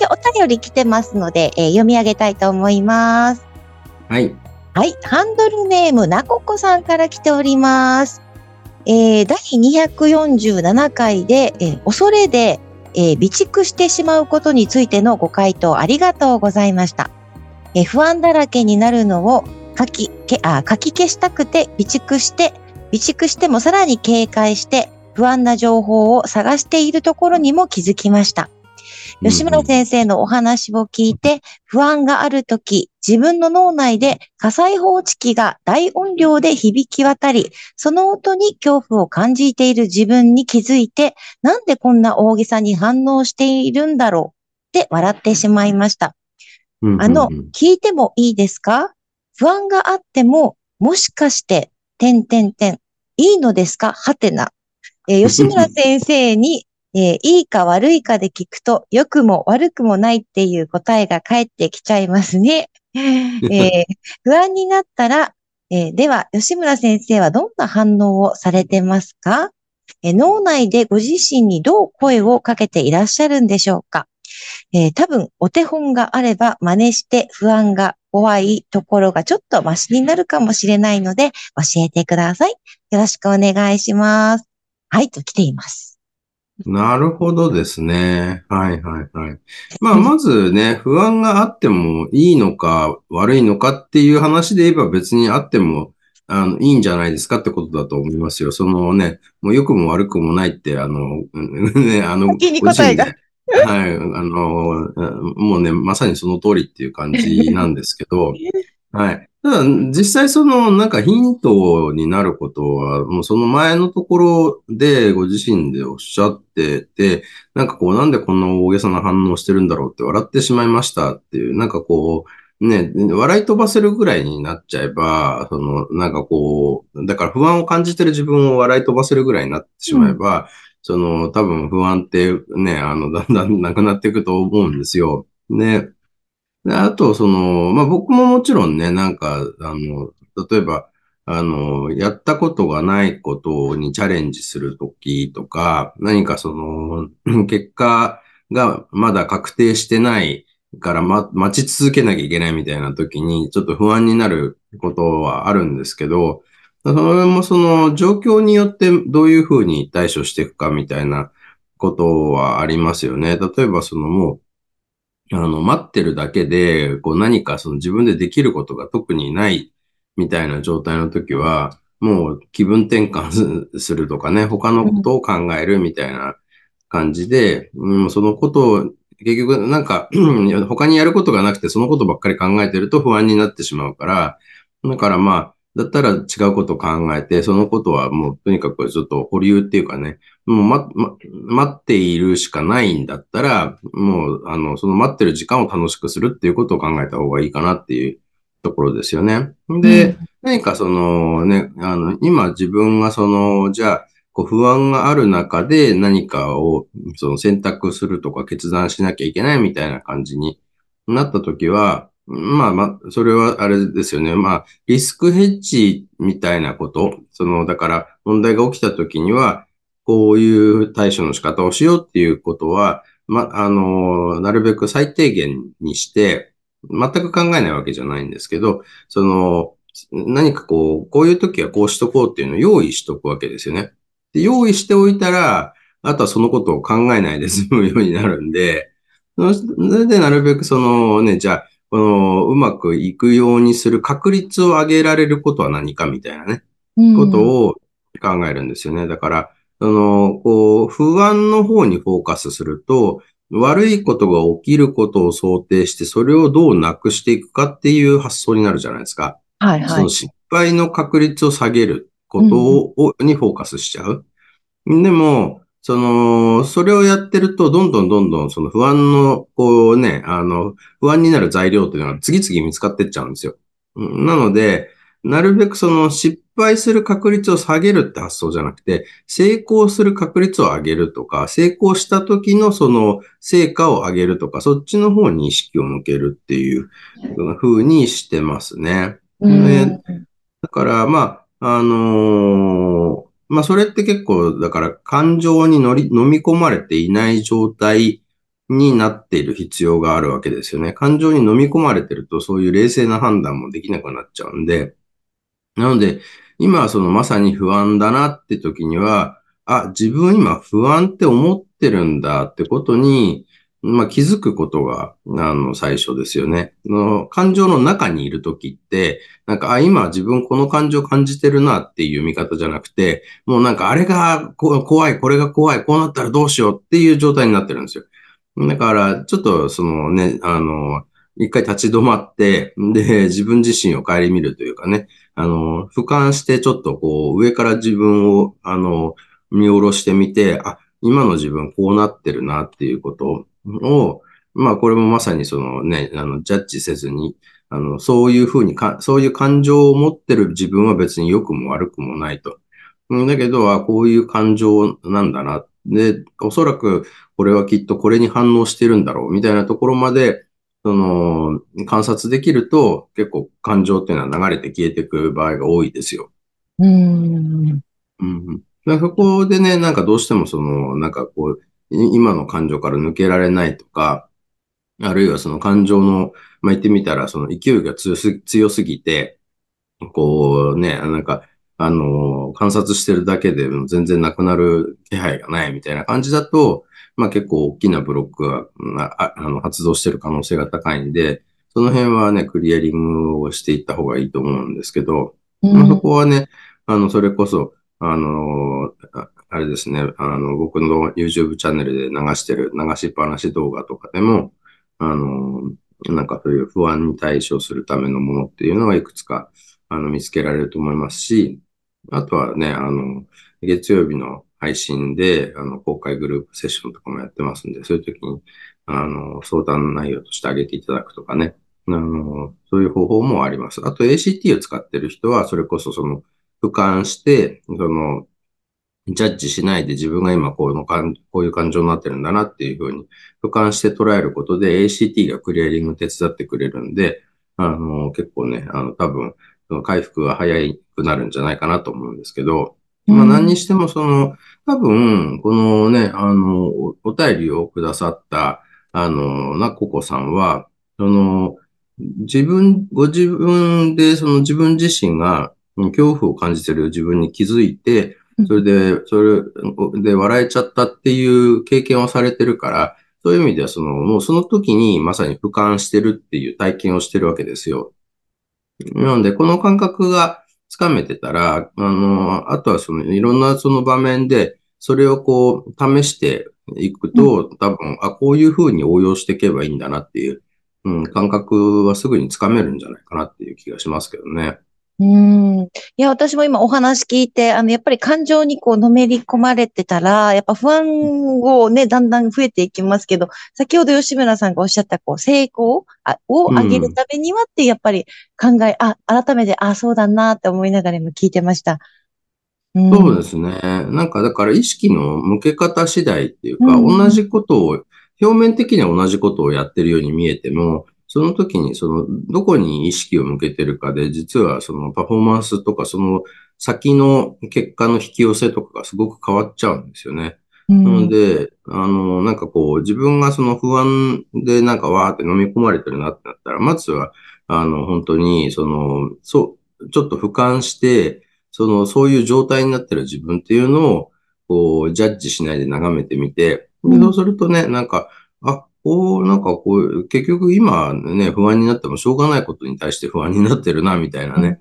今日お便り来てますので、えー読み上げたいと思いますはい。はい。ハンドルネーム、なここさんから来ております。えー、第247回で、えー恐れで、えー備蓄してしまうことについてのご回答ありがとうございました。えー不安だらけになるのを書き、けあ書き消したくて備蓄して、備蓄してもさらに警戒して不安な情報を探しているところにも気づきました。吉村先生のお話を聞いて、不安があるとき、自分の脳内で火災報知器が大音量で響き渡り、その音に恐怖を感じている自分に気づいて、なんでこんな大げさに反応しているんだろうって笑ってしまいました。うんうんうんあの、聞いてもいいですか？不安があっても、もしかして、てんてんてん、いいのですか？はてな。えー吉村先生に、えーいいか悪いかで聞くと、良くも悪くもないっていう答えが返ってきちゃいますね。えー不安になったら、えーでは、吉村先生はどんな反応をされてますか、えー脳内でご自身にどう声をかけていらっしゃるんでしょうか？えー多分、お手本があれば真似して不安が怖いところがちょっとマシになるかもしれないので、教えてください。よろしくお願いします。はい、と来ています。なるほどですね。はいはいはい。まあ、まずね、不安があってもいいのか悪いのかっていう話で言えば別にあっても、あの、いいんじゃないですかってことだと思いますよ。そのね、もう良くも悪くもないって、あの、うんね、あの、先に答えがはい、あの、もうね、まさにその通りっていう感じなんですけど、はい。ただ、実際その、なんかヒントになることは、もうその前のところでご自身でおっしゃってて、なんかこう、なんでこんな大げさな反応してるんだろうって笑ってしまいましたっていう、なんかこう、ね、笑い飛ばせるぐらいになっちゃえば、その、なんかこう、だから不安を感じてる自分を笑い飛ばせるぐらいになってしまえば、その、多分不安ってね、あの、だんだんなくなっていくと思うんですよ。ね。であと、その、まあ、僕ももちろんね、なんか、あの、例えば、あの、やったことがないことにチャレンジするときとか、何かその、結果がまだ確定してないから、ま、待ち続けなきゃいけないみたいなときに、ちょっと不安になることはあるんですけど、それもその状況によってどういうふうに対処していくかみたいなことはありますよね。例えばそのもう、あの、待ってるだけで、こう何かその自分でできることが特にないみたいな状態の時は、もう気分転換するとかね、他のことを考えるみたいな感じで、うん、そのことを、結局なんか、他にやることがなくてそのことばっかり考えてると不安になってしまうから、だからまあ、だったら違うことを考えて、そのことはもうとにかくちょっと保留っていうかね、もうま、ま、待っているしかないんだったら、もう、あの、その待ってる時間を楽しくするっていうことを考えた方がいいかなっていうところですよね。で、何かそのね、あの、今自分がその、じゃあ、こう不安がある中で何かをその選択するとか決断しなきゃいけないみたいな感じになったときは、まあまあ、それはあれですよね。まあ、リスクヘッジみたいなこと、その、だから問題が起きたときには、こういう対処の仕方をしようっていうことは、ま、あの、なるべく最低限にして、全く考えないわけじゃないんですけど、その、何かこう、こういう時はこうしとこうっていうのを用意しとくわけですよね。で用意しておいたら、あとはそのことを考えないで済むようになるんで、それでなるべくそのね、じゃあ、この、うまくいくようにする確率を上げられることは何かみたいなね、ことを考えるんですよね。だから、その、こう、不安の方にフォーカスすると、悪いことが起きることを想定して、それをどうなくしていくかっていう発想になるじゃないですか。はいはいその。失敗の確率を下げることを、にフォーカスしちゃう。でも、その、それをやってると、どんどんどんどん、その不安の、こうね、あの、不安になる材料っていうのが次々見つかってっちゃうんですよ。なので、なるべくその失敗する確率を下げるって発想じゃなくて、成功する確率を上げるとか、成功した時のその成果を上げるとか、そっちの方に意識を向けるっていう風にしてますね。ねだから、まあ、あのー、まあ、それって結構、だから感情に乗り、飲み込まれていない状態になっている必要があるわけですよね。感情に飲み込まれてると、そういう冷静な判断もできなくなっちゃうんで、なので、今はそのまさに不安だなって時には、あ、自分今不安って思ってるんだってことに、まあ、気づくことが、あの、最初ですよね。の感情の中にいるときって、なんか、あ、今自分この感情感じてるなっていう見方じゃなくて、もうなんか、あれが怖い、これが怖い、こうなったらどうしようっていう状態になってるんですよ。だから、ちょっと、そのね、あの、一回立ち止まって、で、自分自身を顧みるというかね、あの、俯瞰してちょっとこう、上から自分を、あの、見下ろしてみて、あ、今の自分こうなってるなっていうことを、まあこれもまさにそのね、あの、ジャッジせずに、あの、そういうふうにか、そういう感情を持ってる自分は別に良くも悪くもないと。だけど、あ、こういう感情なんだな。で、おそらくこれはきっとこれに反応してるんだろう、みたいなところまで、その、観察できると、結構感情っていうのは流れて消えていく場合が多いですよ。うん。うん。そこでね、なんかどうしてもその、なんかこう、今の感情から抜けられないとか、あるいはその感情の、まあ、言ってみたら、その勢いが強す強すぎて、こうね、なんか、あの、観察してるだけで全然なくなる気配がないみたいな感じだと、まあ結構大きなブロックがああの発動してる可能性が高いんで、その辺はね、クリアリングをしていった方がいいと思うんですけど、うん、まあ、そこはね、あの、それこそ、あの、あれですね、あの、僕の YouTube チャンネルで流してる流しっぱなし動画とかでも、あの、なんかそういう不安に対処するためのものっていうのがいくつか、あの、見つけられると思いますし、あとはね、あの、月曜日の配信で、あの、公開グループセッションとかもやってますんで、そういう時に、あの、相談内容としてあげていただくとかね、あの、そういう方法もあります。あと ACT を使ってる人は、それこそその、俯瞰して、その、ジャッジしないで自分が今こうの感こういう感情になってるんだなっていうふうに俯瞰して捉えることで ACT がクリアリング手伝ってくれるんで、あの、結構ね、あの、多分、回復が早くなるんじゃないかなと思うんですけど、まあ何にしてもその、多分、このね、あの、お便りをくださった、あの、なここさんは、その、自分、ご自分で、その自分自身が恐怖を感じてる自分に気づいて、それで、それで笑えちゃったっていう経験をされてるから、そういう意味では、その、もうその時にまさに俯瞰してるっていう体験をしてるわけですよ。なので、この感覚がつかめてたら、あの、あとはその、いろんなその場面で、それをこう、試していくと、多分、あ、こういうふうに応用していけばいいんだなっていう、うん、感覚はすぐにつかめるんじゃないかなっていう気がしますけどね。うん。いや、私も今お話聞いて、あの、やっぱり感情にこう、のめり込まれてたら、やっぱ不安をね、だんだん増えていきますけど、先ほど吉村さんがおっしゃった、こう、成功を上げるためにはって、やっぱり考え、あ、改めて、あ、そうだなって思いながら今聞いてました。うん、そうですね。なんか、だから意識の向け方次第っていうか、うん、同じことを、表面的には同じことをやってるように見えても、その時に、その、どこに意識を向けてるかで、実はそのパフォーマンスとか、その先の結果の引き寄せとかがすごく変わっちゃうんですよね。うん、なので、あの、なんかこう、自分がその不安でなんかわーって飲み込まれてるなってなったら、まずは、あの、本当に、その、そう、ちょっと俯瞰して、その、そういう状態になってる自分っていうのを、こう、ジャッジしないで眺めてみて、でそうするとね、なんか、あ、こう、なんかこう、結局今ね、不安になってもしょうがないことに対して不安になってるな、みたいなね。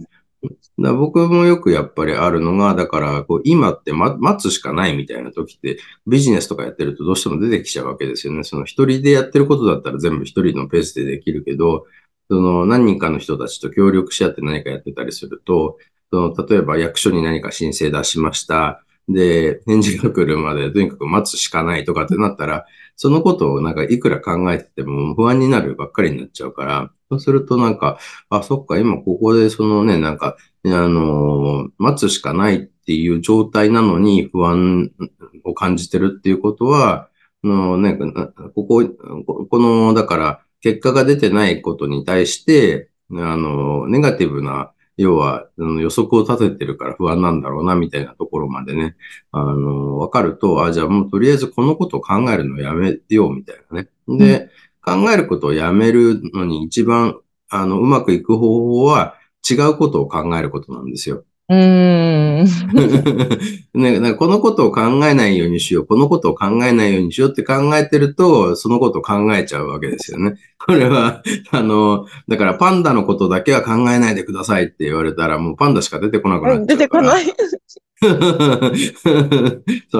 だ僕もよくやっぱりあるのが、だからこう今って、ま、待つしかないみたいな時って、ビジネスとかやってるとどうしても出てきちゃうわけですよね。その一人でやってることだったら全部一人のペースでできるけど、その何人かの人たちと協力し合って何かやってたりすると、その例えば役所に何か申請出しました。で、返事が来るまでとにかく待つしかないとかってなったら、そのことをなんかいくら考えてても不安になるばっかりになっちゃうから、そうするとなんか、あ、そっか、今ここでそのね、なんか、あの、待つしかないっていう状態なのに不安を感じてるっていうことは、あのね、ここ、この、だから、結果が出てないことに対して、あの、ネガティブな、要は、予測を立ててるから不安なんだろうな、みたいなところまでね、あの、わかると、あ、じゃあもうとりあえずこのことを考えるのをやめよう、みたいなね。で、うん、考えることをやめるのに一番、あの、うまくいく方法は、違うことを考えることなんですよ。うん。ね、このことを考えないようにしよう、このことを考えないようにしようって考えてると、そのことを考えちゃうわけですよね。これは、あの、だからパンダのことだけは考えないでくださいって言われたら、もうパンダしか出てこなくなっちゃう出てこない。そ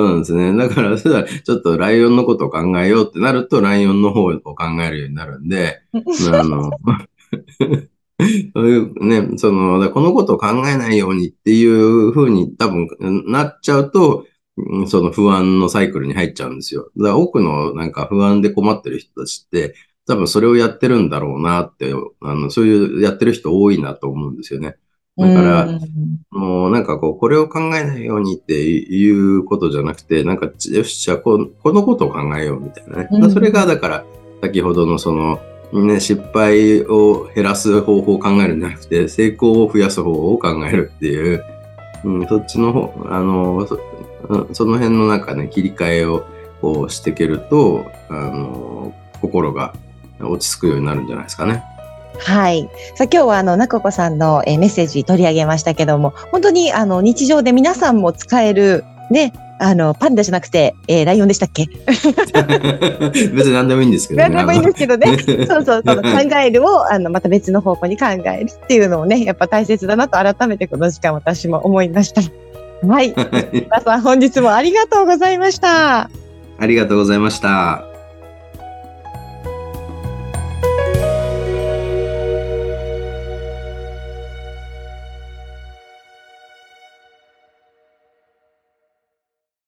うなんですね。だから、ちょっとライオンのことを考えようってなると、ライオンの方を考えるようになるんで、あの、そういうね、その、このことを考えないようにっていうふうに多分なっちゃうと、その不安のサイクルに入っちゃうんですよ。だから多くのなんか不安で困ってる人たちって、多分それをやってるんだろうなって、あの、そういうやってる人多いなと思うんですよね。だから、もうなんかこう、これを考えないようにっていうことじゃなくて、なんか、よし、じゃあこのことを考えようみたいなね。それがだから、先ほどのその、ね、失敗を減らす方法を考えるんじゃなくて、成功を増やす方法を考えるっていう、うん、そっちの方、あの、そその辺の中ね、切り替えをこうしていけると、あの、心が落ち着くようになるんじゃないですかね。はい。さあ今日はあの、なここさんのメッセージ取り上げましたけども、本当にあの、日常で皆さんも使える、ね、あの、パンダじゃなくて、えー、ライオンでしたっけ？別に何でもいいんですけどね。何でもいいんですけどね。そうそう、そ の考えるを、あの、また別の方向に考えるっていうのをね、やっぱ大切だなと改めてこの時間私も思いました。はい。皆さん本日もありがとうございました。ありがとうございました。